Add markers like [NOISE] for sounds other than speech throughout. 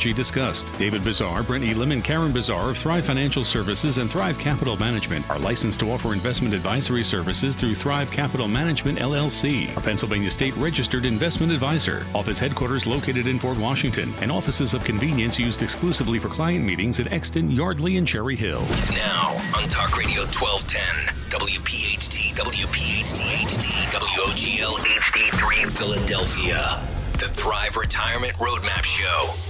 discussed. David Bizar, Brett Elam, and Karen Bizar of Thrive Financial Services and Thrive Capital Management are licensed to offer investment advisory services through Thrive Capital Management LLC, a Pennsylvania state registered investment advisor. Office headquarters located in Fort Washington, and offices of convenience used exclusively for client meetings at Exton, Yardley, and Cherry Hill. Now on Talk Radio 1210, WPHT, WPHT HD, WOGL HD3 Philadelphia. The Thrive Retirement Roadmap Show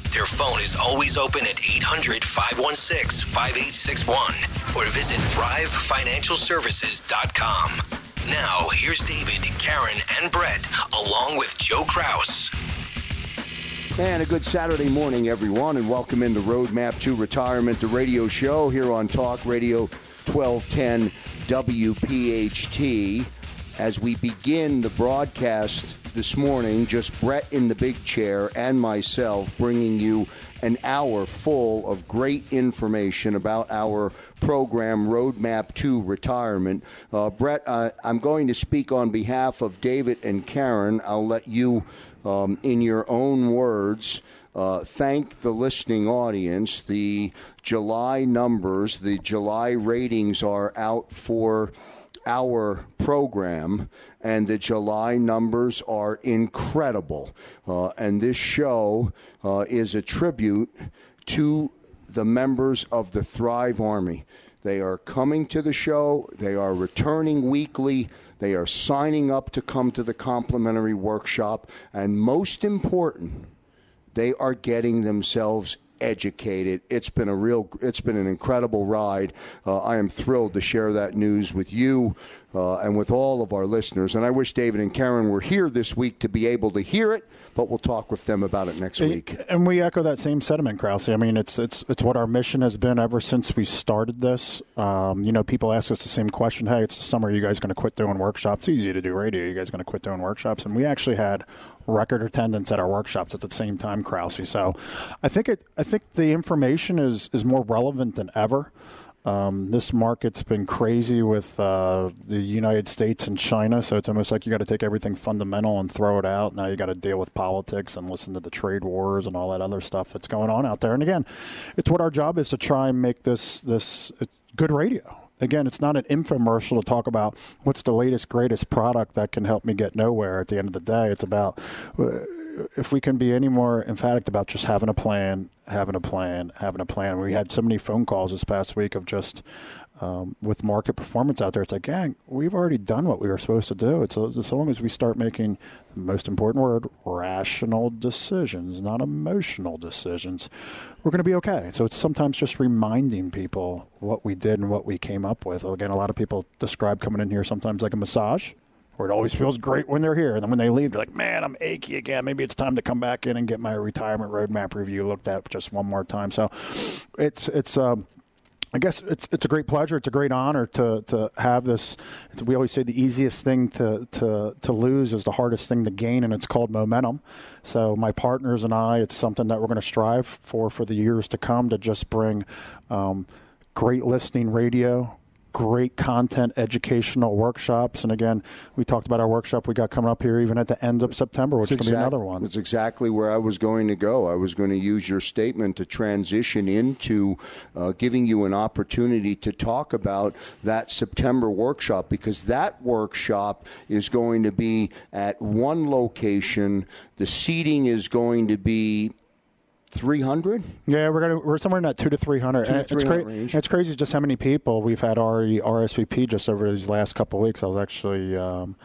Their phone is always open at 800 516 5861 or visit thrivefinancialservices.com. Now, here's David, Karen, and Brett, along with Joe Kraus. And a good Saturday morning, everyone, and welcome in the Roadmap to Retirement, the radio show here on Talk Radio 1210 WPHT. As we begin the broadcast this morning, just Brett in the big chair and myself bringing you an hour full of great information about our program Roadmap to Retirement. Uh, Brett, uh, I'm going to speak on behalf of David and Karen. I'll let you, um, in your own words, uh, thank the listening audience. The July numbers, the July ratings are out for our program, and the July numbers are incredible. Uh, and this show uh, is a tribute to the members of the Thrive Army. They are coming to the show, they are returning weekly. They are signing up to come to the complimentary workshop. And most important, they are getting themselves educated. It's been a real, it's been an incredible ride. Uh, I am thrilled to share that news with you uh, and with all of our listeners. And I wish David and Karen were here this week to be able to hear it, but we'll talk with them about it next week. And we echo that same sentiment, Krause. I mean, it's it's it's what our mission has been ever since we started this. Um, you know, people ask us the same question: Hey, it's the summer. Are you guys going to quit doing workshops? It's easy to do radio. Are you guys going to quit doing workshops? And we actually had record attendance at our workshops at the same time, Krause. So, I think it. I think the information is is more relevant than ever. Um, this market's been crazy with uh, the United States and China, so it's almost like you got to take everything fundamental and throw it out. Now you got to deal with politics and listen to the trade wars and all that other stuff that's going on out there. And again, it's what our job is to try and make this this good radio. Again, it's not an infomercial to talk about what's the latest, greatest product that can help me get nowhere. At the end of the day, it's about uh, if we can be any more emphatic about just having a plan, having a plan, having a plan. We had so many phone calls this past week of just um, with market performance out there. It's like, gang, we've already done what we were supposed to do. It's as long as we start making the most important word, rational decisions, not emotional decisions, we're going to be okay. So it's sometimes just reminding people what we did and what we came up with. Again, a lot of people describe coming in here sometimes like a massage it always feels great when they're here. And then when they leave, they're like, man, I'm achy again. Maybe it's time to come back in and get my retirement roadmap review looked at just one more time. So it's, it's, um, I guess it's it's a great pleasure. It's a great honor to to have this. We always say the easiest thing to to to lose is the hardest thing to gain, and it's called momentum. So my partners and I, it's something that we're going to strive for for the years to come to just bring um, great listening radio, great content educational workshops. And again, we talked about our workshop we got coming up here even at the end of September, which to be another one. That's exactly where I was going to go. I was going to use your statement to transition into uh, giving you an opportunity to talk about that September workshop because that workshop is going to be at one location. The seating is going to be 300 yeah we're gonna we're somewhere in that two to 300 two to 300 it's, cra- it's crazy just how many people we've had already rsvp just over these last couple of weeks. I was actually um,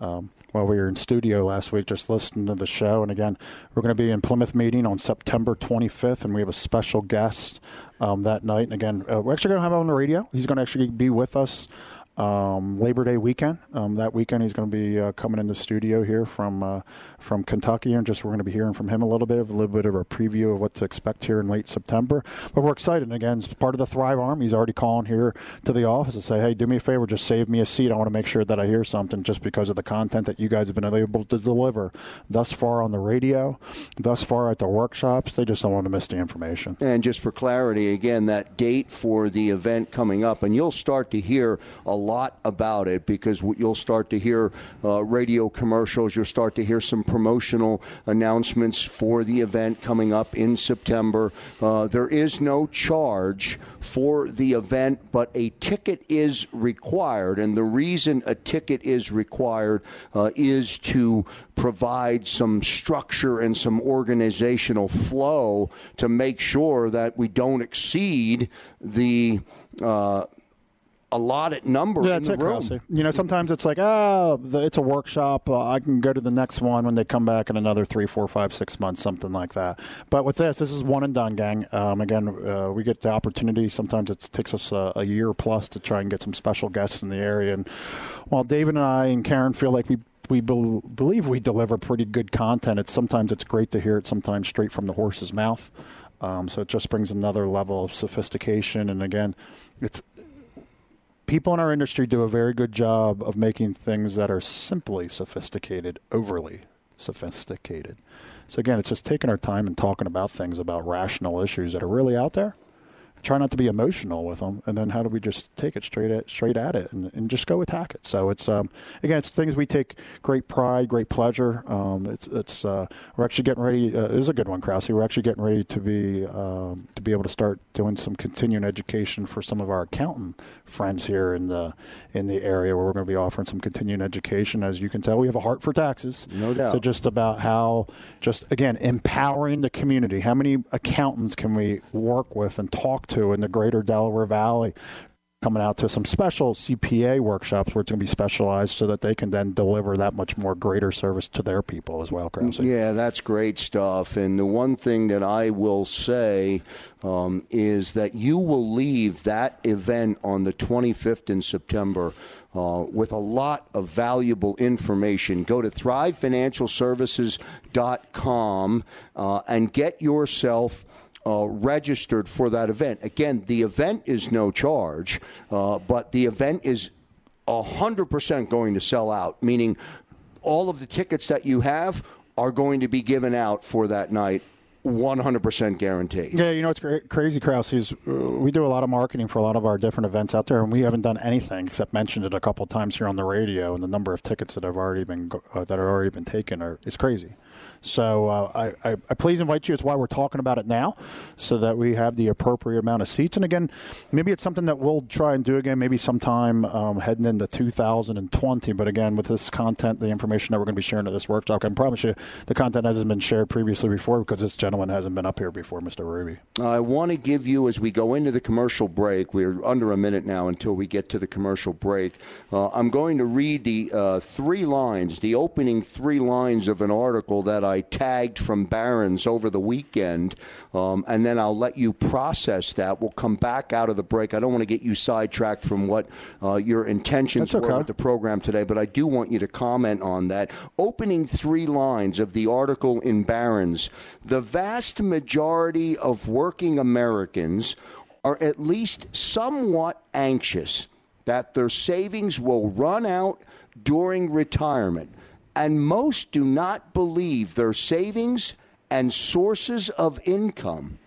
um, while we were in studio last week just listening to the show. And again we're going to be in plymouth meeting on september 25th and we have a special guest um, that night. And again uh, we're actually going to have him on the radio. He's going to actually be with us um, Labor Day weekend. Um, that weekend, he's going to be uh, coming in the studio here from uh, from Kentucky, and just we're going to be hearing from him a little bit, of a little bit of a preview of what to expect here in late September. But we're excited. And again, it's part of the Thrive Arm. He's already calling here to the office and say, "Hey, do me a favor, just save me a seat. I want to make sure that I hear something, just because of the content that you guys have been able to deliver thus far on the radio, thus far at the workshops. They just don't want to miss the information." And just for clarity, again, that date for the event coming up, and you'll start to hear a lot about it because you'll start to hear uh, radio commercials. You'll start to hear some promotional announcements for the event coming up in September. Uh, there is no charge for the event, but a ticket is required. And the reason a ticket is required uh, is to provide some structure and some organizational flow to make sure that we don't exceed the uh, allotted number yeah, in the room. You know, sometimes it's like, oh, the, it's a workshop. Uh, I can go to the next one when they come back in another three, four, five, six months, something like that. But with this, this is one and done, gang. Um, again, uh, we get the opportunity. Sometimes it takes us a, a, year plus to try and get some special guests in the area. And while David and I and Karen feel like we we be- believe we deliver pretty good content. It's sometimes it's great to hear it sometimes straight from the horse's mouth. Um, so it just brings another level of sophistication. And again, it's people in our industry do a very good job of making things that are simply sophisticated overly sophisticated. So again, it's just taking our time and talking about things about rational issues that are really out there try not to be emotional with them, and then how do we just take it straight at straight at it and, and just go attack it? So it's um, again, it's things we take great pride, great pleasure. Um, it's it's uh, we're actually getting ready. Uh, is a good one, Krause. We're actually getting ready to be um, to be able to start doing some continuing education for some of our accountant friends here in the in the area where we're going to be offering some continuing education. As you can tell, we have a heart for taxes. No doubt. So just about how just again empowering the community. How many accountants can we work with and talk to? To in the greater Delaware Valley coming out to some special CPA workshops where it's going to be specialized so that they can then deliver that much more greater service to their people as well, Krause. Yeah, that's great stuff. And the one thing that I will say um, is that you will leave that event on the 25th in September uh, with a lot of valuable information. Go to thrivefinancialservices.com uh, and get yourself uh, registered for that event. Again, the event is no charge, uh, but the event is 100% going to sell out, meaning all of the tickets that you have are going to be given out for that night 100% guaranteed. Yeah, you know, it's cra- crazy, Krause. Is uh, we do a lot of marketing for a lot of our different events out there, and we haven't done anything except mentioned it a couple times here on the radio. And the number of tickets that have already been uh, that have already been taken are is crazy. So uh, I, I, I, please invite you. It's why we're talking about it now, so that we have the appropriate amount of seats. And again, maybe it's something that we'll try and do again, maybe sometime um, heading into 2020. But again, with this content, the information that we're going to be sharing at this workshop, I can promise you the content hasn't been shared previously before because this gentleman hasn't been up here before, Mr. Ruby. I want to give you, as we go into the commercial break, we're under a minute now until we get to the commercial break. Uh, I'm going to read the uh, three lines, the opening three lines of an article that I I tagged from Barron's over the weekend, um, and then I'll let you process that. We'll come back out of the break. I don't want to get you sidetracked from what uh, your intentions okay. were with the program today, but I do want you to comment on that. Opening three lines of the article in Barron's the vast majority of working Americans are at least somewhat anxious that their savings will run out during retirement and most do not believe their savings and sources of income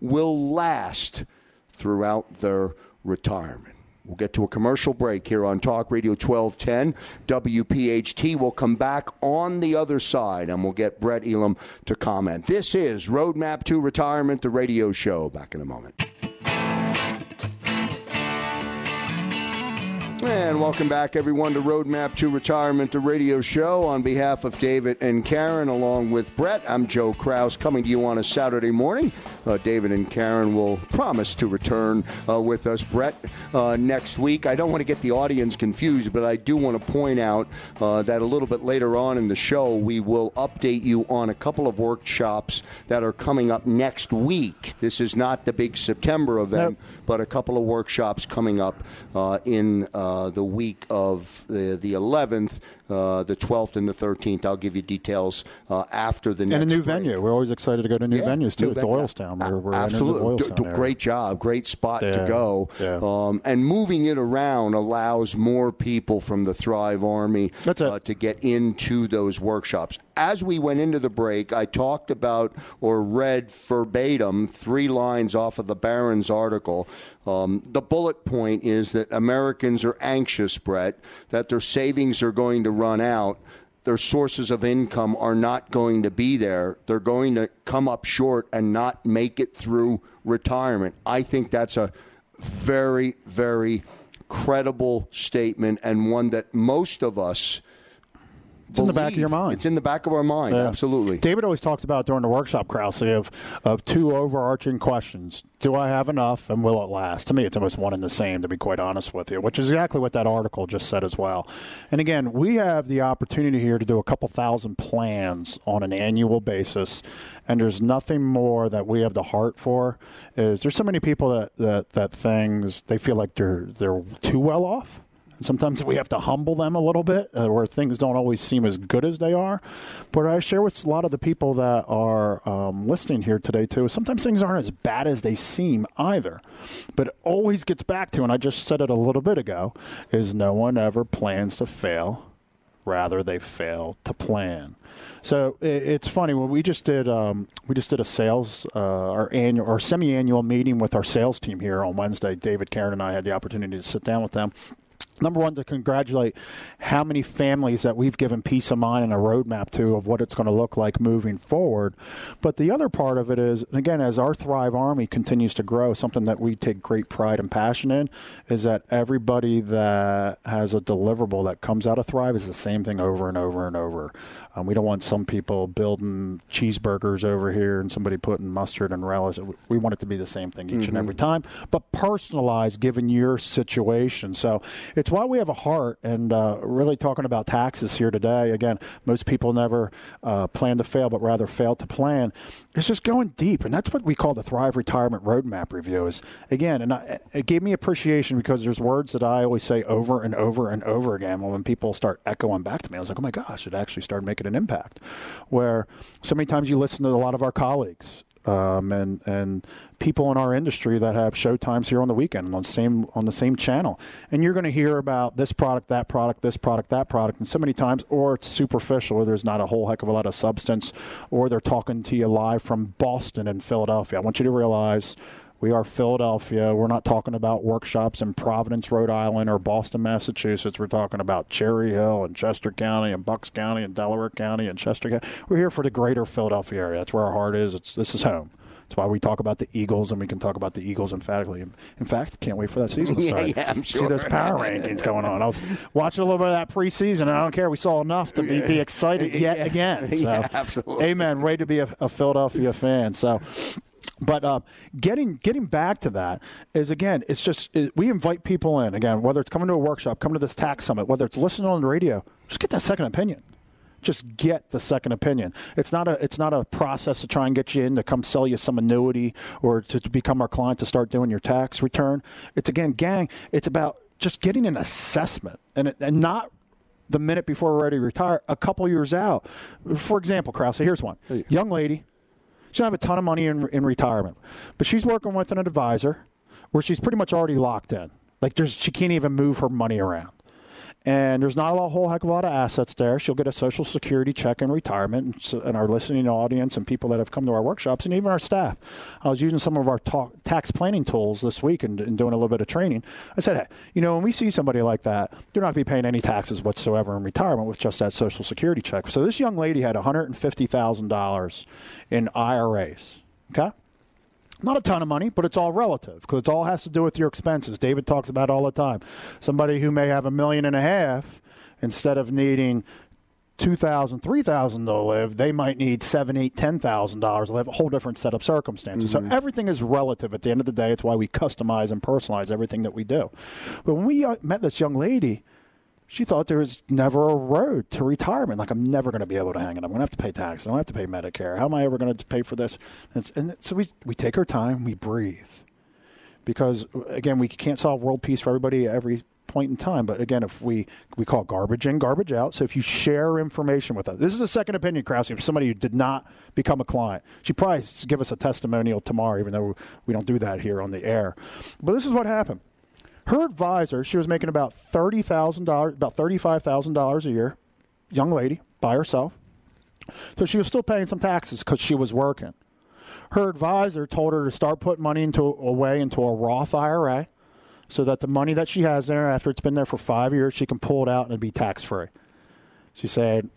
will last throughout their retirement. We'll get to a commercial break here on Talk Radio 1210 WPHT. We'll come back on the other side and we'll get Brett Elam to comment. This is Roadmap to Retirement, the radio show. Back in a moment. And welcome back, everyone, to Roadmap to Retirement, the radio show. On behalf of David and Karen, along with Brett, I'm Joe Kraus, coming to you on a Saturday morning. Uh, David and Karen will promise to return uh, with us, Brett, uh, next week. I don't want to get the audience confused, but I do want to point out uh, that a little bit later on in the show, we will update you on a couple of workshops that are coming up next week. This is not the big September event, nope. but a couple of workshops coming up uh, in uh, uh, Uh, the week of the, the 11th, uh, the 12th, and the 13th. I'll give you details uh, after the next. And a new break. venue. We're always excited to go to new yeah, venues too. New Doylestown. We're, we're Absolutely. Great job. Great spot yeah, to go. Yeah. Um, and moving it around allows more people from the Thrive Army uh, to get into those workshops. As we went into the break, I talked about or read verbatim three lines off of the Barron's article. Um, the bullet point is that Americans are anxious, Brett, that their savings are going to run out. Their sources of income are not going to be there. They're going to come up short and not make it through retirement. I think that's a very, very credible statement and one that most of us it's in the back of your mind. It's in the back of our mind. Yeah. Absolutely. David always talks about during the workshop, Krause, of, of two overarching questions. Do I have enough and will it last? To me, it's almost one and the same, to be quite honest with you, which is exactly what that article just said as well. And again, we have the opportunity here to do a couple thousand plans on an annual basis, and there's nothing more that we have the heart for. Is there's so many people that, that, that things they feel like they're they're too well off Sometimes we have to humble them a little bit, uh, where things don't always seem as good as they are. But I share with a lot of the people that are um, listening here today too. Sometimes things aren't as bad as they seem either. But it always gets back to, and I just said it a little bit ago, is no one ever plans to fail. Rather, they fail to plan. So it's funny when we just did um, we just did a sales uh, our annual or semi-annual meeting with our sales team here on Wednesday. David, Karen, and I had the opportunity to sit down with them number one to congratulate how many families that we've given peace of mind and a roadmap to of what it's going to look like moving forward but the other part of it is and again as our thrive army continues to grow something that we take great pride and passion in is that everybody that has a deliverable that comes out of thrive is the same thing over and over and over um, we don't want some people building cheeseburgers over here and somebody putting mustard and relish. We want it to be the same thing each mm-hmm. and every time, but personalized given your situation. So it's why we have a heart and uh, really talking about taxes here today. Again, most people never uh, plan to fail, but rather fail to plan. It's just going deep, and that's what we call the Thrive Retirement Roadmap Review. Is again, and I, it gave me appreciation because there's words that I always say over and over and over again. When people start echoing back to me, I was like, oh my gosh, it actually started making an impact. Where so many times you listen to a lot of our colleagues um, and and people in our industry that have show times here on the weekend on the same on the same channel, and you're going to hear about this product, that product, this product, that product, and so many times, or it's superficial, or there's not a whole heck of a lot of substance, or they're talking to you live from Boston and Philadelphia. I want you to realize we are Philadelphia. We're not talking about workshops in Providence, Rhode Island, or Boston, Massachusetts. We're talking about Cherry Hill and Chester County and Bucks County and Delaware County and Chester County. We're here for the greater Philadelphia area. That's where our heart is. It's, this is home. That's why we talk about the Eagles, and we can talk about the Eagles emphatically. In fact, can't wait for that season to [LAUGHS] start. yeah, yeah, I'm sure. See those power rankings going on. I was watching a little bit of that preseason, and I don't care. We saw enough to be, be [LAUGHS] excited yet yeah. again. [LAUGHS] So, yeah, absolutely. Amen. Ready to be a, a Philadelphia fan. So, but uh, getting getting back to that is again, it's just it, we invite people in again, whether it's coming to a workshop, coming to this tax summit, whether it's listening on the radio, just get that second opinion. Just get the second opinion. It's not a it's not a process to try and get you in to come sell you some annuity or to, to become our client to start doing your tax return. It's again, gang. It's about just getting an assessment and and not the minute before we're ready to retire, a couple years out. For example, Krause, here's one. Young lady, she doesn't have a ton of money in, in retirement, but she's working with an advisor where she's pretty much already locked in. Like there's, she can't even move her money around. And there's not a whole heck of a lot of assets there. She'll get a social security check in retirement, and, our listening audience and people that have come to our workshops, and even our staff. I was using some of our tax planning tools this week and, and, doing a little bit of training. I said, hey, you know, when we see somebody like that, they're not going to be paying any taxes whatsoever in retirement with just that social security check. So this young lady had $150,000 in IRAs. Okay. Not a ton of money, but it's all relative because it all has to do with your expenses. David talks about all the time. Somebody who may have a million and a half, instead of needing two thousand, three thousand to live, they might need seven, eight, ten thousand dollars to live. A whole different set of circumstances. Mm-hmm. So everything is relative. At the end of the day, it's why we customize and personalize everything that we do. But when we uh, met this young lady, she thought there was never a road to retirement. Like I'm never going to be able to hang it. I'm going to have to pay taxes. I don't have to pay Medicare. How am I ever going to pay for this? And, and, so we we take our time. We breathe, because again, we can't solve world peace for everybody at every point in time. But again, if we we call garbage in, garbage out. So if you share information with us, this is a second opinion, Krause. If somebody who did not become a client, she probably give us a testimonial tomorrow, even though we don't do that here on the air. But this is what happened her advisor, she was making about thirty thousand dollars, about thirty-five thousand dollars a year, young lady by herself. So she was still paying some taxes because she was working. Her advisor told her to start putting money into away into a Roth IRA, so that the money that she has there after it's been there for five years, she can pull it out and be tax free. She said,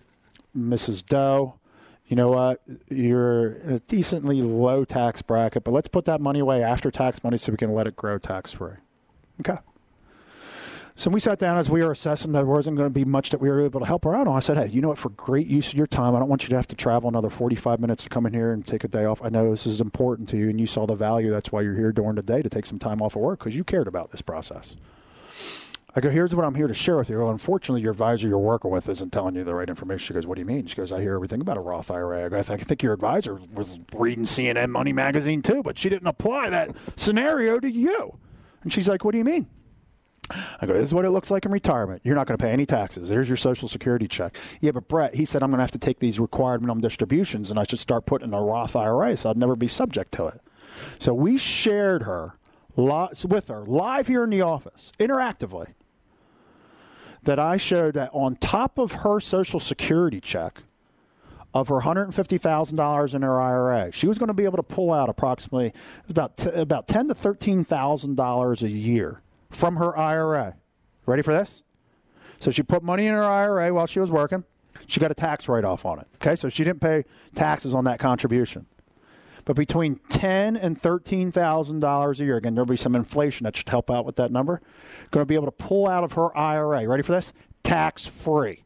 "Mrs. Doe." You know what? You're in a decently low tax bracket, but let's put that money away after tax money so we can let it grow tax free. Okay. So we sat down as we were assessing there wasn't going to be much that we were able to help her out on. I said, hey, you know what? For great use of your time, I don't want you to have to travel another 45 minutes to come in here and take a day off. I know this is important to you and you saw the value. That's why you're here during the day to take some time off of work because you cared about this process. I go, here's what I'm here to share with you. Well, unfortunately, your advisor you're working with isn't telling you the right information. She goes, what do you mean? She goes, I hear everything about a Roth IRA. I go, I think your advisor was reading CNN Money Magazine too, but she didn't apply that scenario to you. And she's like, What do you mean? I go, This is what it looks like in retirement. You're not going to pay any taxes. There's your Social Security check. Yeah, but Brett, he said I'm going to have to take these required minimum distributions and I should start putting in a Roth IRA so I'd never be subject to it. So we shared her with her live here in the office, interactively, that I showed that on top of her Social Security check, of her $150,000 in her IRA, she was going to be able to pull out approximately about t- about ten to thirteen thousand dollars a year from her IRA. Ready for this? So she put money in her IRA while she was working. She got a tax write off on it. Okay, so she didn't pay taxes on that contribution. But between ten and thirteen thousand dollars a year, again, there'll be some inflation that should help out with that number. Going to be able to pull out of her IRA. Ready for this? Tax free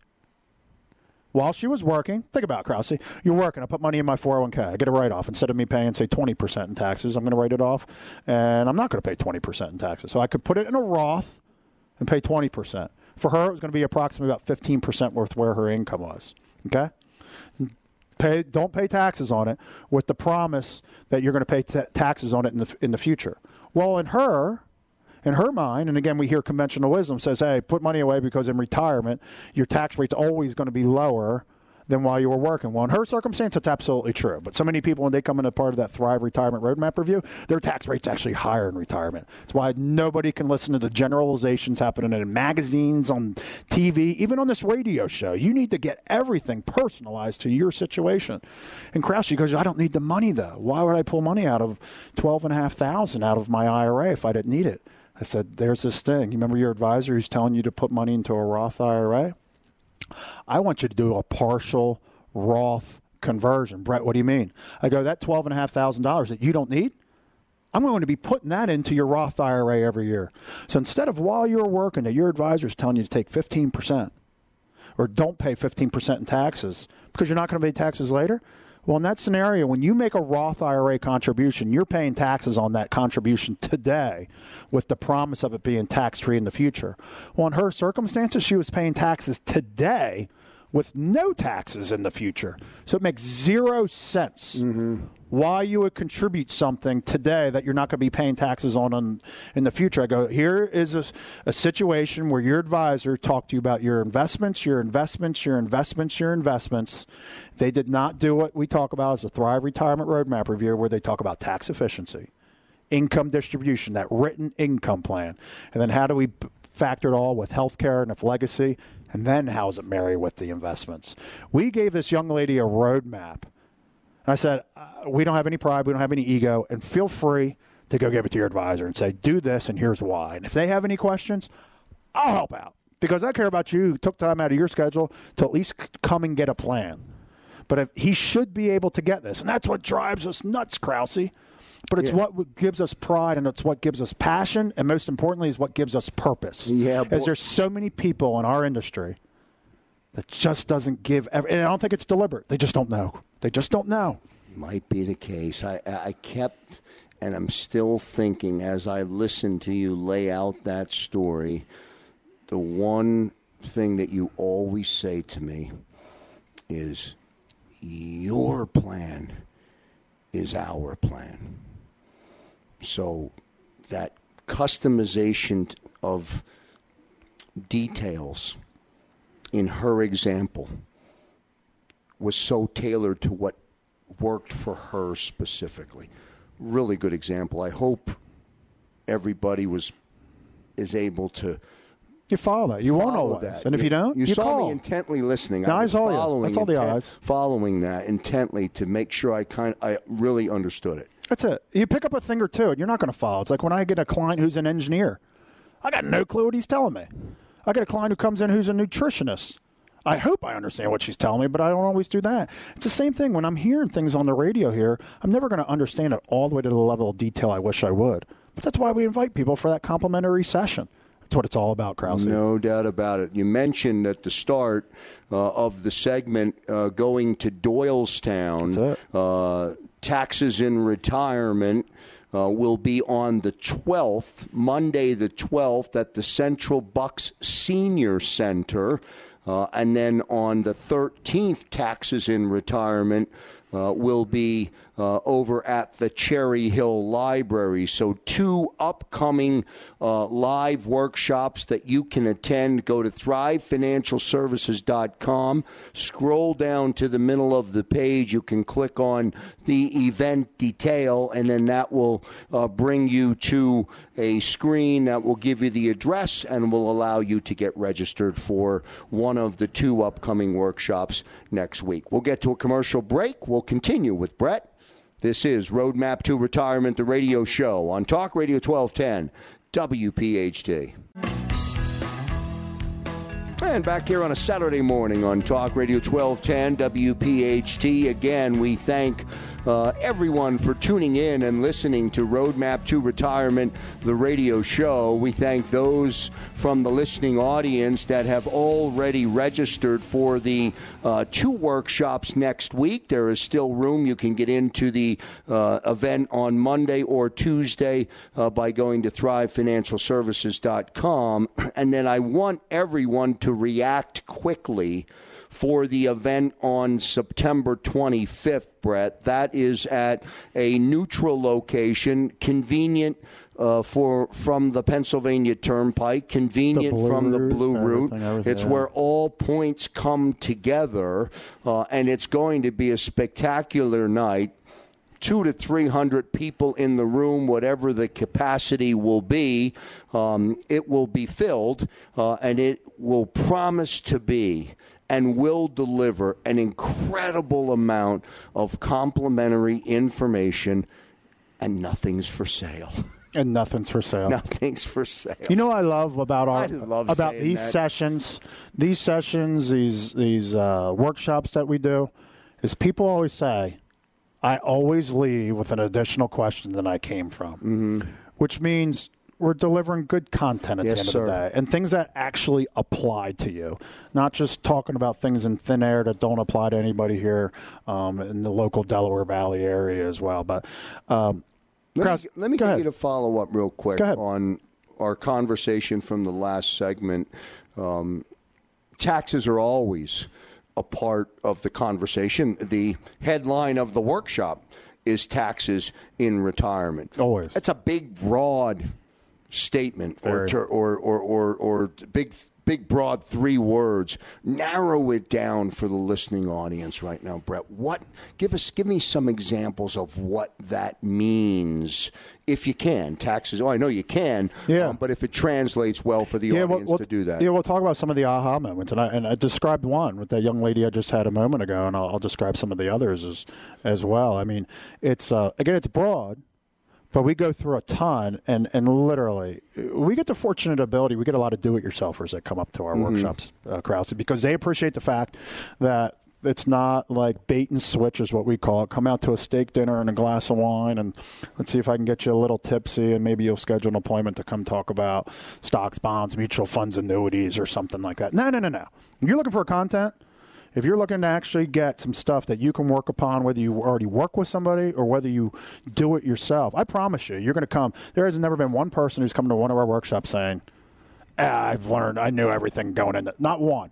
while she was working, think about it, Krause. You're working. I put money in my 401k. I get a write off. Instead of me paying, say, 20% in taxes, I'm going to write it off. And I'm not going to pay 20% in taxes. So I could put it in a Roth and pay 20%. For her, it was going to be approximately about 15% worth where her income was. Okay? Pay, don't pay taxes on it with the promise that you're going to pay t- taxes on it in the, in the future. Well, in her, in her mind, and again, we hear conventional wisdom says, hey, put money away because in retirement, your tax rate's always going to be lower than while you were working. Well, in her circumstance, it's absolutely true. But so many people, when they come into part of that Thrive Retirement Roadmap review, their tax rate's actually higher in retirement. That's why nobody can listen to the generalizations happening in magazines, on TV, even on this radio show. You need to get everything personalized to your situation. And Krause goes, I don't need the money though. Why would I pull money out of twelve and a half thousand out of my IRA if I didn't need it? I said, There's this thing. You remember your advisor who's telling you to put money into a Roth IRA? I want you to do a partial Roth conversion. Brett, what do you mean? I go, That $12,500 that you don't need? I'm going to be putting that into your Roth IRA every year. So instead of while you're working that your advisor is telling you to take 15% or don't pay 15% in taxes because you're not going to pay taxes later, well, in that scenario, when you make a Roth IRA contribution, you're paying taxes on that contribution today with the promise of it being tax free in the future. Well, in her circumstances, she was paying taxes today with no taxes in the future. So it makes zero sense mm-hmm. Why you would contribute something today that you're not going to be paying taxes on in, in the future. I go, here is a, a situation where your advisor talked to you about your investments, your investments, your investments, your investments. They did not do what we talk about as a Thrive Retirement Roadmap Review, where they talk about tax efficiency income distribution, that written income plan. And then how do we factor it all with healthcare and if legacy, and then how's it marry with the investments? We gave this young lady a roadmap. And I said, uh, we don't have any pride, we don't have any ego, and feel free to go give it to your advisor and say, do this, and here's why. And if they have any questions, I'll help out because I care about you. Took time out of your schedule to at least come and get a plan. But if, he should be able to get this, and that's what drives us nuts, Krause. But it's yeah. what gives us pride, and it's what gives us passion, and most importantly, is what gives us purpose. Yeah, as there's so many people in our industry that just doesn't give. And I don't think it's deliberate. They just don't know. They just don't know. Might be the case. I I kept, and I'm still thinking as I listen to you lay out that story the one thing that you always say to me is your plan is our plan. So that customization of details in her example was so tailored to what worked for her specifically. Really good example. I hope everybody was is able to you follow that. You won't always. That. And if you don't, you, you saw call. me intently listening. No, I, I saw you. I saw the intent, eyes. Following that intently to make sure I kind of, I really understood it. That's it. You pick up a thing or two, and you're not going to follow. It's like when I get a client who's an engineer. I got no clue what he's telling me. I get a client who comes in who's a nutritionist. I hope I understand what she's telling me, but I don't always do that. It's the same thing when I'm hearing things on the radio here. I'm never going to understand it all the way to the level of detail I wish I would. But that's why we invite people for that complimentary session. That's what it's all about, Krause. No doubt about it. You mentioned at the start uh, of the segment uh, going to Doylestown, uh, taxes in retirement. Uh, will be on the 12th, Monday the 12th, at the Central Bucks Senior Center. Uh, and then on the 13th, taxes in retirement uh, will be uh, over at the Cherry Hill Library. So, two upcoming uh, live workshops that you can attend. Go to thrivefinancialservices.com, scroll down to the middle of the page. You can click on the event detail, and then that will uh, bring you to a screen that will give you the address and will allow you to get registered for one of the two upcoming workshops next week. We'll get to a commercial break. We'll continue with Brett this is Roadmap to Retirement, the radio show on Talk Radio 1210, WPHT. And back here on a Saturday morning on Talk Radio 1210, WPHT. Again, we thank uh, everyone for tuning in and listening to Roadmap to Retirement, the radio show. We thank those from the listening audience that have already registered for the uh, two workshops next week. There is still room. You can get into the uh, event on Monday or Tuesday uh, by going to thrivefinancialservices.com. [CLEARS THROAT] And then I want everyone to react quickly for the event on September 25th, Brett. That is at a neutral location, convenient. Uh, for from the Pennsylvania Turnpike, convenient the from the Blue Route. It's where all points come together, uh, and it's going to be a spectacular night two to three hundred people in the room, whatever the capacity will be, um, it will be filled, uh, and it will promise to be and will deliver an incredible amount of complimentary information, and nothing's for sale. [LAUGHS] And nothing's for sale. Nothing's for sale. You know what I love about our love about these that. sessions, these sessions, these these uh, workshops that we do, is people always say, I always leave with an additional question than I came from, mm-hmm. which means we're delivering good content at yes, the end sir. of the day and things that actually apply to you, not just talking about things in thin air that don't apply to anybody here um, in the local Delaware Valley area as well. But um, let me, let me get ahead. you to follow up real quick on our conversation from the last segment. Um, taxes are always a part of the conversation. The headline of the workshop is taxes in retirement. Always. That's a big, broad statement or, or, or, or, or big big, broad three words. Narrow it down for the listening audience right now, Brett. What? Give us, give me some examples of what that means, if you can. Taxes. Oh, I know you can. Yeah. um, but if it translates well for the well, audience we'll- to do that. Yeah, we'll talk about some of the aha moments, and I and I described one with that young lady I just had a moment ago, and I'll, I'll describe some of the others as as well. I mean, it's uh, again, it's broad, but we go through a ton, and and literally, we get the fortunate ability. We get a lot of do-it-yourselfers that come up to our Mm-hmm. workshops, uh, Krause, because they appreciate the fact that. It's not like bait and switch, is what we call it. Come out to a steak dinner and a glass of wine, and let's see if I can get you a little tipsy, and maybe you'll schedule an appointment to come talk about stocks, bonds, mutual funds, annuities, or something like that. No, no, no, no. You're looking for content, if you're looking to actually get some stuff that you can work upon, whether you already work with somebody or whether you do it yourself, I promise you, you're going to come. There has never been one person who's come to one of our workshops saying, ah, I've learned, I knew everything going in. Not one.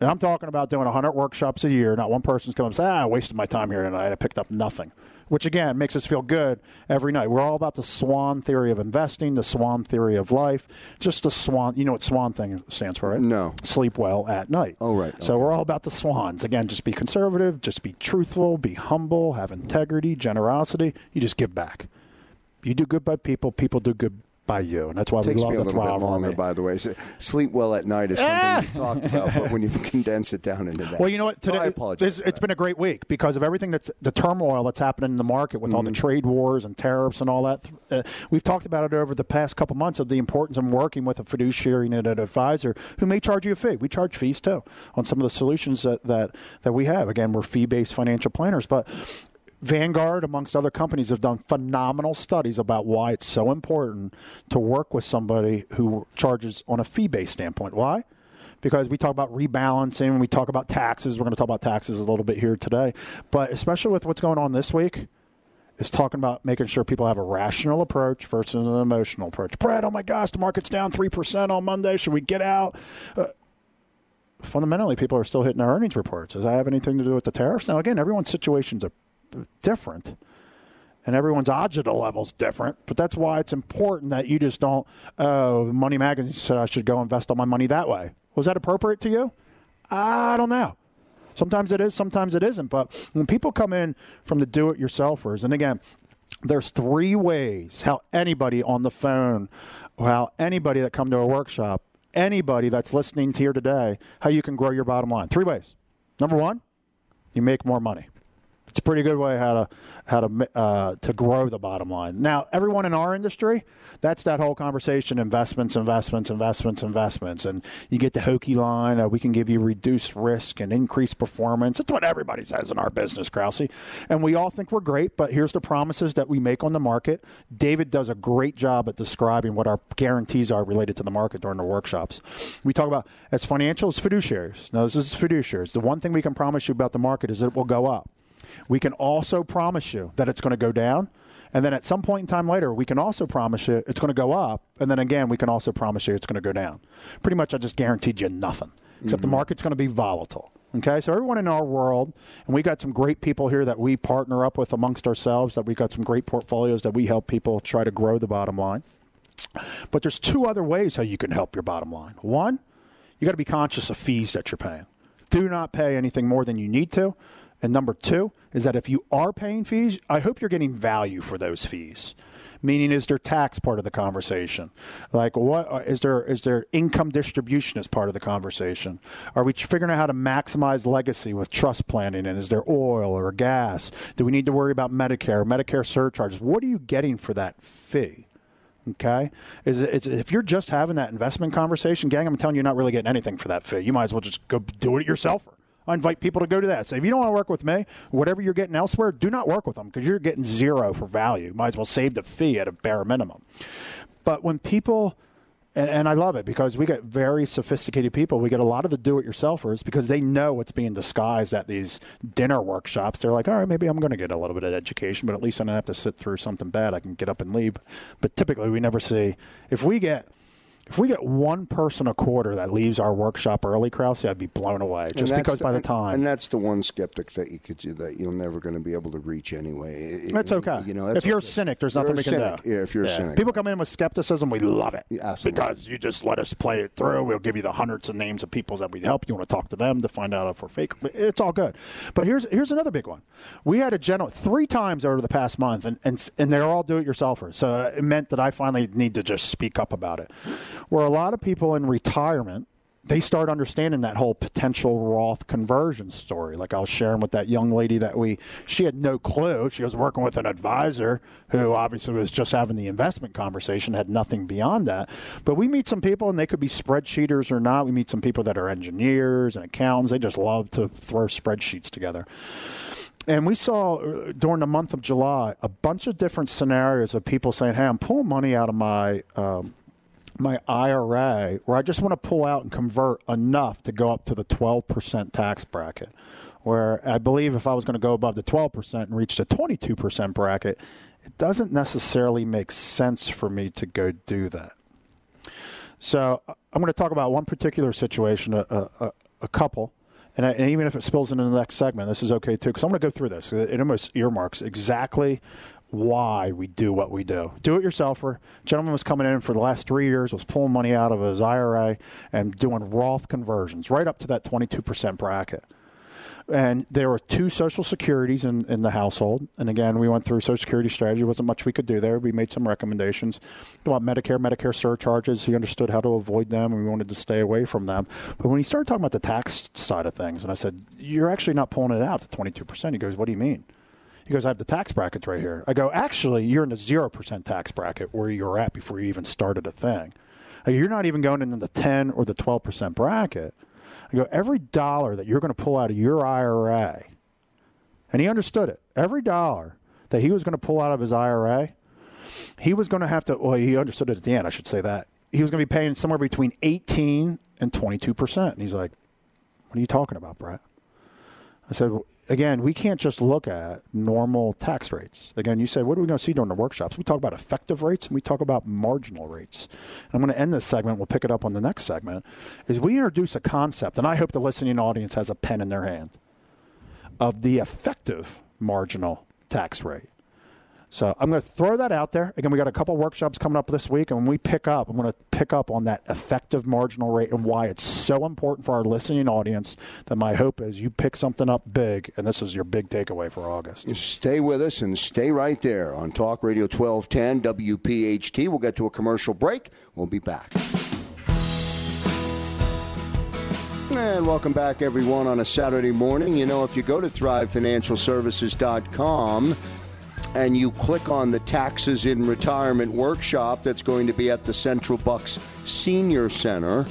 And I'm talking about doing 100 workshops a year. Not one person's coming and say, ah, I wasted my time here tonight. I picked up nothing. Which, again, makes us feel good every night. We're all about the swan theory of investing, the swan theory of life. Just the swan, you know what swan thing stands for, right? No. Sleep well at night. Oh, right. So Okay. we're all about the swans. Again, just be conservative, just be truthful, be humble, have integrity, generosity. You just give back. You do good by people, people do good by you. And that's why it takes we love me a the little bit longer, by the way. So, sleep well at night is something we [LAUGHS] talked about, but when you condense it down into that. Well, you know what? So Today, I apologize. This, it's been a great week because of everything that's the turmoil that's happening in the market with all Mm-hmm. the trade wars and tariffs and all that. Uh, we've talked about it over the past couple months of the importance of working with a fiduciary and an advisor who may charge you a fee. We charge fees too on some of the solutions that that, that we have. Again, we're fee based financial planners, but. Vanguard, amongst other companies, have done phenomenal studies about why it's so important to work with somebody who charges on a fee based standpoint. Why? because we talk about rebalancing, we talk about taxes. We're going to talk about taxes a little bit here today, but especially with what's going on this week, is talking about making sure people have a rational approach versus an emotional approach. Brad, oh my gosh, the market's down three percent on Monday. Should we get out? Uh, fundamentally, people are still hitting their earnings reports. Does that have anything to do with the tariffs? Now, again, everyone's situations are different and everyone's agita level's different. But that's why it's important that you just don't. Oh, Money Magazine said I should go invest all my money that way. Was that appropriate to you? I don't know. Sometimes it is, sometimes it isn't. But when people come in from the do-it-yourselfers, and again, there's three ways how anybody on the phone, how anybody that come to a workshop, anybody that's listening to here today, how you can grow your bottom line. Three ways. Number one, you make more money. It's a pretty good way how to how to uh, to grow the bottom line. Now, everyone in our industry, that's that whole conversation: investments, investments, investments, investments, and you get the hokey line: uh, we can give you reduced risk and increased performance. It's what everybody says in our business, Krause, and we all think we're great. But here's the promises that we make on the market. David does a great job at describing what our guarantees are related to the market during the workshops. We talk about as financial as fiduciaries. Now, this is fiduciaries. The one thing we can promise you about the market is that it will go up. We can also promise you that it's going to go down. And then at some point in time later, we can also promise you it's going to go up. And then again, we can also promise you it's going to go down. Pretty much, I just guaranteed you nothing, except the mm-hmm. market's going to be volatile. Okay, so everyone in our world, and we got some great people here that we partner up with amongst ourselves, that we got some great portfolios that we help people try to grow the bottom line. But there's two other ways how you can help your bottom line. One, you got to be conscious of fees that you're paying. Do not pay anything more than you need to. And number two is that if you are paying fees, I hope you're getting value for those fees. Meaning, is there tax part of the conversation? Like, what uh, is there? Is there income distribution as part of the conversation? Are we figuring out how to maximize legacy with trust planning? And is there oil or gas? Do we need to worry about Medicare, Medicare surcharges? What are you getting for that fee? Okay, is it, it's, if you're just having that investment conversation, gang, I'm telling you, you're not really getting anything for that fee. You might as well just go do it yourself. I invite people to go to that. So if you don't want to work with me, whatever you're getting elsewhere, do not work with them because you're getting zero for value. Might as well save the fee at a bare minimum. But when people, and, and I love it because we get very sophisticated people. We get a lot of the do-it-yourselfers because they know what's being disguised at these dinner workshops. They're like, all right, maybe I'm going to get a little bit of education, but at least I don't have to sit through something bad. I can get up and leave. But typically, we never see if we get if we get one person a quarter that leaves our workshop early, Krause, I'd be blown away. Just because the, by the time, and that's the one skeptic that you could that you're never going to be able to reach anyway. It, that's okay. You know, if you're okay. a cynic, there's nothing we can cynic. do. Yeah, if you're yeah. a cynic, people come in with skepticism, we love it. Yeah. Because you just let us play it through. We'll give you the hundreds of names of people that we help. You want to talk to them to find out if we're fake. It's all good. But here's here's another big one. We had a general three times over the past month, and and, and they're all do-it-yourselfers. So it meant that I finally need to just speak up about it. Where a lot of people in retirement they start understanding that whole potential Roth conversion story. Like I was sharing with that young lady that we, she had no clue. She was working with an advisor who obviously was just having the investment conversation, had nothing beyond that. But we meet some people, and they could be spreadsheeters or not. We meet some people that are engineers and accountants. They just love to throw spreadsheets together. And we saw uh, during the month of July a bunch of different scenarios of people saying, "Hey, I'm pulling money out of my um, my IRA where I just want to pull out and convert enough to go up to the 12% tax bracket. Where I believe if I was going to go above the 12% and reach the 22% bracket, it doesn't necessarily make sense for me to go do that. So I'm going to talk about one particular situation, a, a, a couple, and, I, and, even if it spills into the next segment, this is okay too, because I'm going to go through this. It almost earmarks exactly why we do what we do. Do it yourselfer. Gentleman was coming in for the last three years, was pulling money out of his IRA and doing Roth conversions right up to that 22% bracket. And there were two social securities in, in the household. And again, we went through social security strategy. Wasn't much we could do there. We made some recommendations about Medicare, Medicare surcharges. He understood how to avoid them, and we wanted to stay away from them. But when he started talking about the tax side of things, and I said, You're actually not pulling it out to 22%. He goes, What do you mean? He goes, I have the tax brackets right here. I go, actually, you're in the 0% tax bracket where you were at before you even started a thing. You're not even going into the 10 or the 12% bracket. I go, every dollar that you're going to pull out of your IRA, and he understood it, every dollar that he was going to pull out of his IRA, he was going to have to, well, he understood it at the end, I should say that. He was going to be paying somewhere between 18 and 22%. And he's like, what are you talking about, Brett? I said, well, again, we can't just look at normal tax rates. Again, you say, what are we going to see during the workshops? We talk about effective rates and we talk about marginal rates. I'm going to end this segment. We'll pick it up on the next segment. Is we introduce a concept, and I hope the listening audience has a pen in their hand of the effective marginal tax rate. So I'm going to throw that out there. Again, we got a couple workshops coming up this week, and when we pick up, I'm going to pick up on that effective marginal rate and why it's so important for our listening audience. That my hope is you pick something up big, and this is your big takeaway for August. Stay with us and stay right there on Talk Radio 1210 WPHT. We'll get to a commercial break. We'll be back. And welcome back, everyone, on a Saturday morning. You know, if you go to thrivefinancialservices.com, and you click on the taxes in retirement workshop that's going to be at the Central Bucks Senior Center.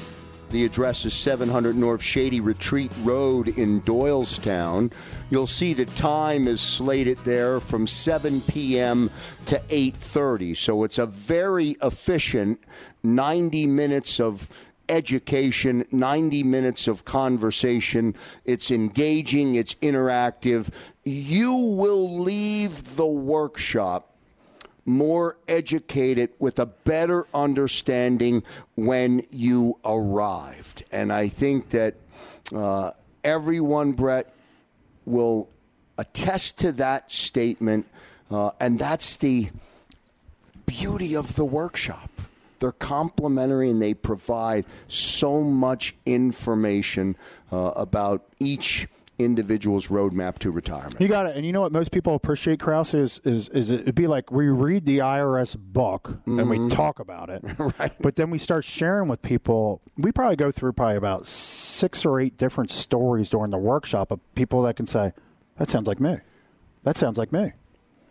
The address is 700 North Shady Retreat Road in Doylestown. You'll see the time is slated there from 7 p.m. to 8:30. So it's a very efficient 90 minutes of education, 90 minutes of conversation. It's engaging, it's interactive. You will leave the workshop more educated with a better understanding when you arrived. And I think that uh, everyone, Brett, will attest to that statement. Uh, and that's the beauty of the workshop. They're complementary and they provide so much information uh, about each individual's roadmap to retirement. You got it. And you know what most people appreciate, Krause, is, is, is it'd be like we read the IRS book mm-hmm. and we mm-hmm. talk about it. [LAUGHS] right. But then we start sharing with people. We probably go through probably about six or eight different stories during the workshop of people that can say, that sounds like me. That sounds like me.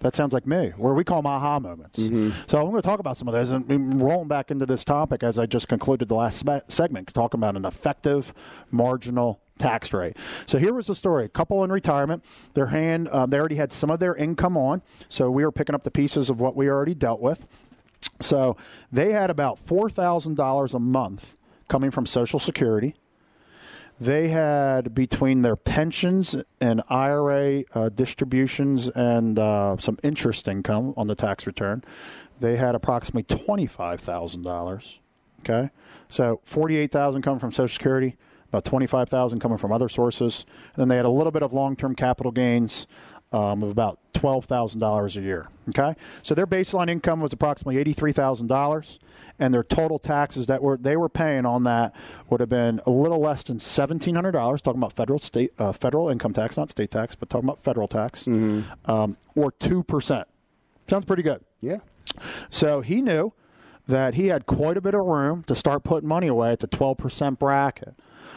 That sounds like me, where we call them aha moments. Mm-hmm. So I'm going to talk about some of those and rolling back into this topic as I just concluded the last segment, talking about an effective marginal tax rate. So here was the story: a couple in retirement. Their hand, uh, they already had some of their income on, so we were picking up the pieces of what we already dealt with. So they had about four thousand dollars a month coming from Social Security they had between their pensions and IRA uh, distributions and uh, some interest income on the tax return, they had approximately $25,000 Okay, so forty-eight thousand coming from Social Security, about twenty-five thousand coming from other sources, and then they had a little bit of long-term capital gains um, of about twelve thousand dollars a year. Okay, so their baseline income was approximately eighty-three thousand dollars, and their total taxes that were they were paying on that would have been a little less than seventeen hundred dollars. Talking about federal state uh, federal income tax, not state tax, but talking about federal tax, um, or two percent. Sounds pretty good. Yeah. So he knew that he had quite a bit of room to start putting money away at the 12% bracket.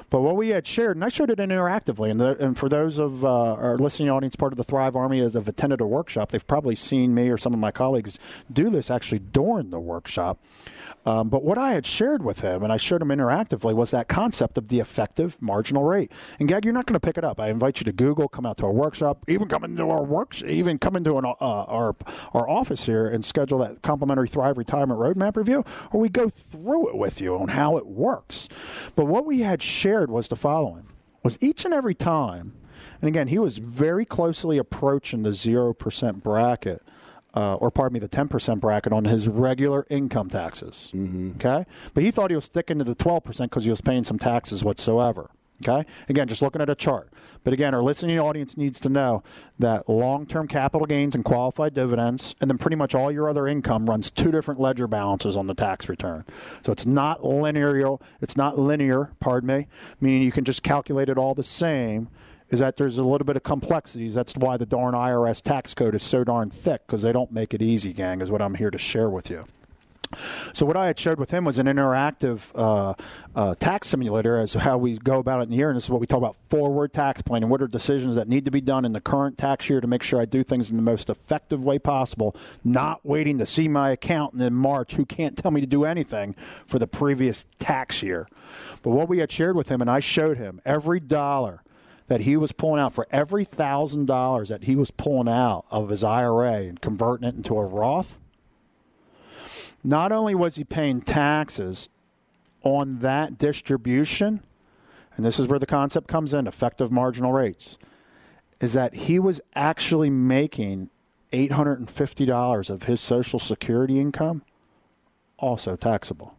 But what we had shared, and I showed it interactively, and, the, and for those of uh, our listening audience, part of the Thrive Army as have attended a workshop, they've probably seen me or some of my colleagues do this actually during the workshop. Um, but what I had shared with him, and I showed him interactively, was that concept of the effective marginal rate. And Gag, you're not going to pick it up. I invite you to Google, come out to our workshop, even come into our works, even come into an, uh, our our office here and schedule that complimentary Thrive Retirement Roadmap review, or we go through it with you on how it works. But what we had shared was the following: was each and every time, and again, he was very closely approaching the zero percent bracket uh, or pardon me, the 10% bracket on his regular income taxes. Okay? But he thought he was sticking to the 12% because he was paying some taxes whatsoever. Okay? Again, just looking at a chart. But again, our listening audience needs to know that long term capital gains and qualified dividends, and then pretty much all your other income runs two different ledger balances on the tax return. So it's not linear, it's not linear, pardon me, meaning you can just calculate it all the same is that there's a little bit of complexities. That's why the darn IRS tax code is so darn thick because they don't make it easy, gang, is what I'm here to share with you. So what I had shared with him was an interactive uh, uh, tax simulator as to how we go about it in the year, and this is what we talk about forward tax planning. What are decisions that need to be done in the current tax year to make sure I do things in the most effective way possible, not waiting to see my accountant in March who can't tell me to do anything for the previous tax year. But what we had shared with him, and I showed him every dollar that he was pulling out for every thousand dollars that he was pulling out of his IRA and converting it into a Roth. Not only was he paying taxes on that distribution, and this is where the concept comes in effective marginal rates, is that he was actually making $850 of his Social Security income also taxable.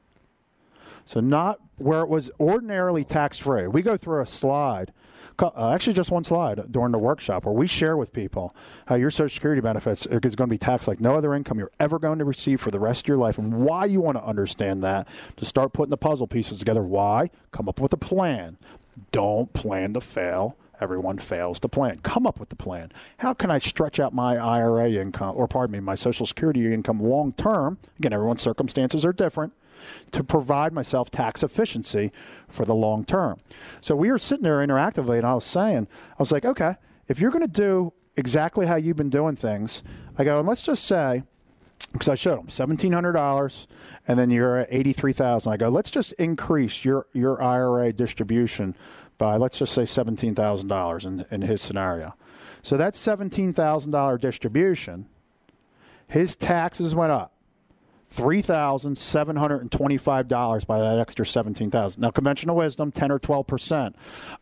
So, not where it was ordinarily tax free. We go through a slide uh, actually just one slide during the workshop where we share with people how your Social Security benefits is going to be taxed like no other income you're ever going to receive for the rest of your life, and why you want to understand that to start putting the puzzle pieces together. Why? Come up with a plan. Don't plan to fail. Everyone fails to plan. Come up with the plan. How can I stretch out my IRA income, or pardon me, my Social Security income long term? Again, everyone's circumstances are different to provide myself tax efficiency for the long term. So we were sitting there interactively, and I was saying, I was like, okay, if you're going to do exactly how you've been doing things, I go, and let's just say, because I showed them seventeen hundred dollars, and then you're at eighty three thousand. I go, let's just increase your your IRA distribution by let's just say seventeen thousand dollars in in his scenario. So that seventeen thousand dollar distribution, his taxes went up three thousand seven hundred and twenty-five dollars by that extra seventeen thousand. Now, conventional wisdom, ten or twelve percent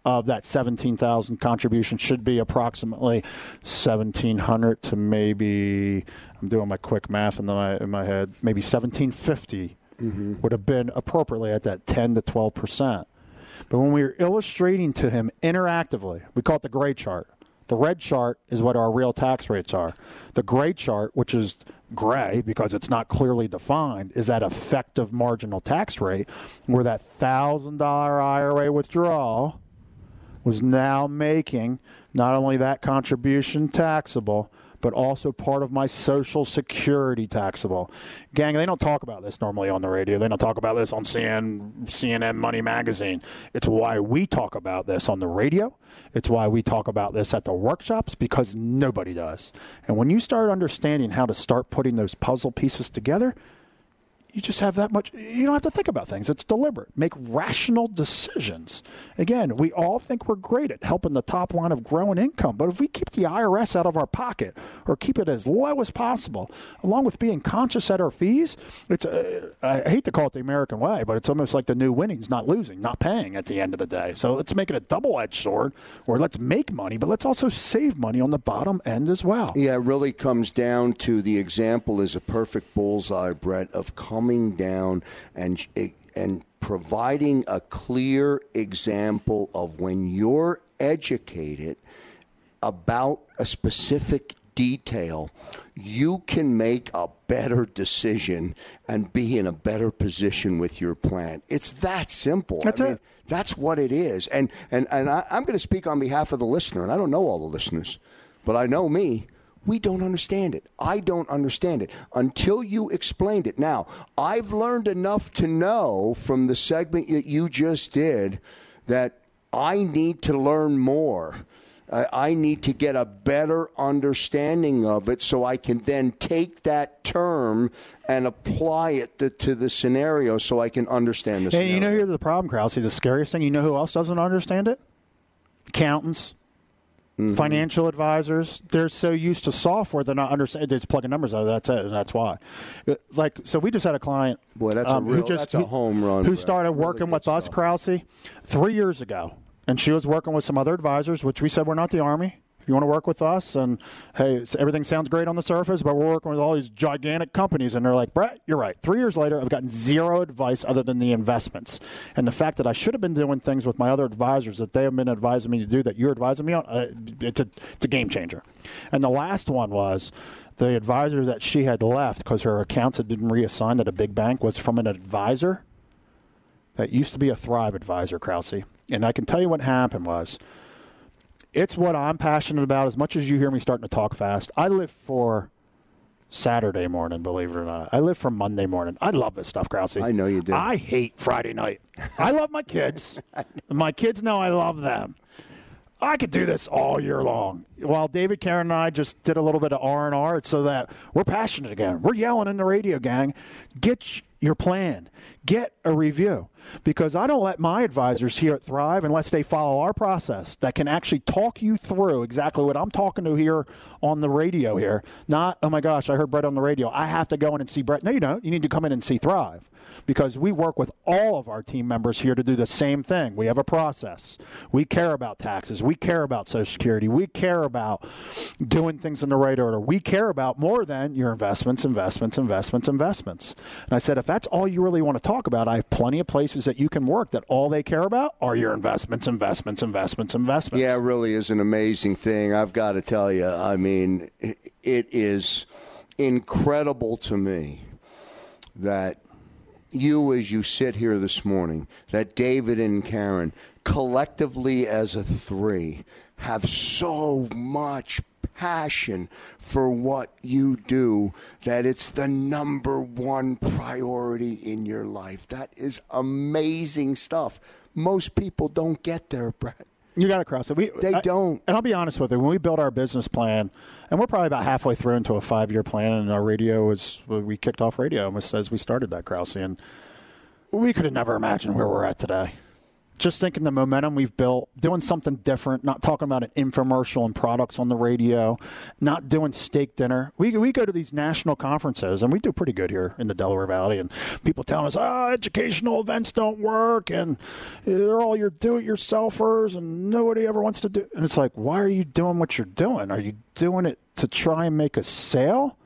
of that seventeen thousand contribution should be approximately seventeen hundred to maybe. I'm doing my quick math in my in my head. Maybe seventeen fifty mm-hmm. would have been appropriately at that ten to twelve percent. But when we were illustrating to him interactively, we call it the gray chart. The red chart is what our real tax rates are. The gray chart, which is gray because it's not clearly defined is that effective marginal tax rate where that $1,000 IRA withdrawal was now making not only that contribution taxable, but also part of my Social Security taxable. Gang, they don't talk about this normally on the radio. They don't talk about this on CNN, CNN Money Magazine. It's why we talk about this on the radio. It's why we talk about this at the workshops because nobody does. And when you start understanding how to start putting those puzzle pieces together, you just have that much you don't have to think about things. It's deliberate. Make rational decisions. Again we all think we're great at helping the top line of growing income but if we keep the irs out of our pocket or keep it as low as possible along with being conscious at our fees it's uh, i hate to call it the american way but it's almost like the new winnings not losing not paying at the end of the day. So let's make it a double-edged sword or let's make money but let's also save money on the bottom end as well. Yeah it really comes down to the example is a perfect bullseye brett of coming down and and providing a clear example of when you're educated about a specific detail, you can make a better decision and be in a better position with your plan. It's that simple. That's I mean, it. That's what it is. And and and I, I'm going to speak on behalf of the listener, and I don't know all the listeners, but I know me. We don't understand it. I don't understand it until you explained it. Now, I've learned enough to know from the segment that you just did that I need to learn more. I need to get a better understanding of it so I can then take that term and apply it to, to the scenario so I can understand the And scenario. you know, here's the problem, Krause. The scariest thing, you know who else doesn't understand it? Accountants, Mm-hmm. financial advisors. They're so used to software, they're not understand. They're just plugging numbers out. That's it, and that's why. Uh, Like, so we just had a client. um, Boy, that's a who just, that's a home run, Who Brett. started Really working with us. Krause, three years ago, and she was working with some other advisors, which we said we're not the army. You want to work with us, and hey, everything sounds great on the surface, but we're working with all these gigantic companies, and they're like, Brett, you're right. Three years later, I've gotten zero advice other than the investments, and the fact that I should have been doing things with my other advisors that they have been advising me to do that you're advising me on. Uh, it's a it's a game changer. And the last one was the advisor that she had left because her accounts had been reassigned at a big bank was from an advisor that used to be a Thrive advisor, Krause. And I can tell you what happened was it's what I'm passionate about as much as you hear me starting to talk fast. I live for Saturday morning, believe it or not. I live for Monday morning. I love this stuff, Krause. I know you do. I hate Friday night. I love my kids. [LAUGHS] my kids know I love them. I could do this all year long. While David, Karen, and I just did a little bit of R and R, so that we're passionate again. We're yelling in the radio, gang. Get your plan. Get a review because I don't let my advisors here at Thrive unless they follow our process that can actually talk you through exactly what I'm talking to here on the radio here. Not, oh my gosh, I heard Brett on the radio. I have to go in and see Brett. No, you don't. You need to come in and see Thrive because we work with all of our team members here to do the same thing. We have a process. We care about taxes. We care about Social Security. We care about doing things in the right order. We care about more than your investments, investments, investments, investments. And I said, if that's all you really want to talk about, I have plenty of places that you can work that all they care about are your investments, investments, investments, investments. Yeah, it really is an amazing thing. I've got to tell you. I mean, it is incredible to me that you, as you sit here this morning, that David and Karen, collectively as a three, have so much passion for what you do that it's the number one priority in your life. That is amazing stuff. Most people don't get there, Brett. You got to cross it. We, They I- don't. And I'll be honest with you. When we built our business plan, and we're probably about halfway through into a five-year plan, and our radio was we kicked off radio almost as we started that, Krause, and we could have never imagined where we're at today. Just thinking the momentum we've built, doing something different, not talking about an infomercial and products on the radio, not doing steak dinner. We, we go to these national conferences, and we do pretty good here in the Delaware Valley, and people telling us, oh, educational events don't work, and they're all your do-it-yourselfers, and nobody ever wants to do. And it's like, why are you doing what you're doing? Are you doing it to try and make a sale?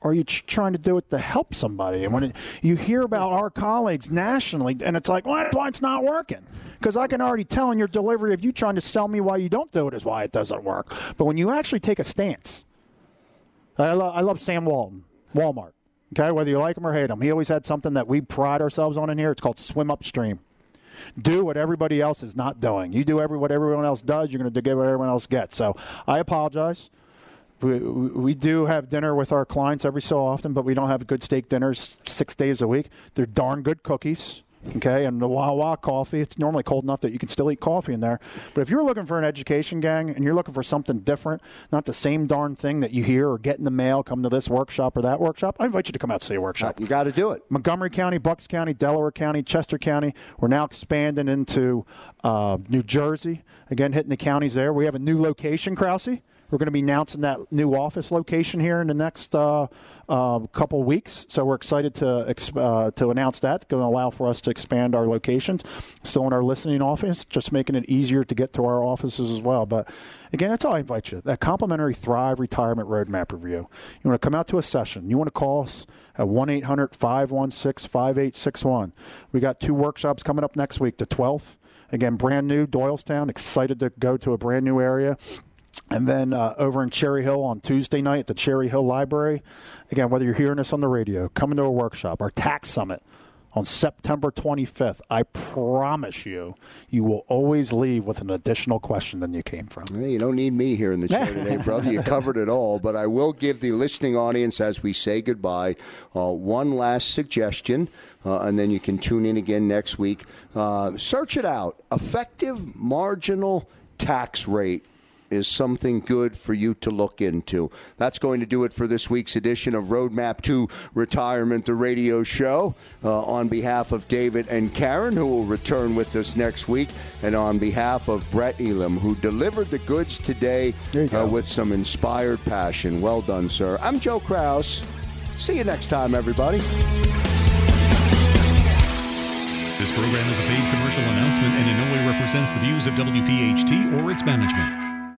Or are you tr- trying to do it to help somebody? And when it, you hear about our colleagues nationally, and it's like, well, why it's not working? Because I can already tell in your delivery of you trying to sell me why you don't do it is why it doesn't work. But when you actually take a stance, I, lo- I love Sam Walton, Walmart. Okay, whether you like him or hate him, he always had something that we pride ourselves on in here. It's called swim upstream. Do what everybody else is not doing. You do every what everyone else does. You're going to get what everyone else gets. So I apologize. We, we do have dinner with our clients every so often, but we don't have good steak dinners six days a week. They're darn good cookies. Okay, and the Wawa coffee, it's normally cold enough that you can still eat coffee in there. But if you're looking for an education gang and you're looking for something different, not the same darn thing that you hear or get in the mail, come to this workshop or that workshop, I invite you to come out to see a workshop. You got to do it. Montgomery County, Bucks County, Delaware County, Chester County. We're now expanding into uh, New Jersey. Again, hitting the counties there. We have a new location, Krause. We're going to be announcing that new office location here in the next uh, uh, couple weeks. So we're excited to uh, to announce that. It's going to allow for us to expand our locations. Still in our listening office, just making it easier to get to our offices as well. But again, that's all I invite you. That complimentary Thrive Retirement Roadmap review. You want to come out to a session. You want to call us at 1 800 516 5861. We got two workshops coming up next week, the 12th. Again, brand new, Doylestown. Excited to go to a brand new area. And then uh, over in Cherry Hill on Tuesday night at the Cherry Hill Library. Again, whether you're hearing this on the radio, coming to a workshop, our tax summit on September 25th, I promise you, you will always leave with an additional question than you came from. Well, you don't need me here in the show today, [LAUGHS] brother. You covered it all. But I will give the listening audience, as we say goodbye, uh, one last suggestion, uh, and then you can tune in again next week. Uh, search it out. Effective marginal tax rate is something good for you to look into. That's going to do it for this week's edition of Roadmap to Retirement, the radio show. Uh, on behalf of David and Karen, who will return with us next week, and on behalf of Brett Elam, who delivered the goods today uh, with some inspired passion. Well done, sir. I'm Joe Kraus. See you next time, everybody. This program is a paid commercial announcement and in no way represents the views of WPHT or its management.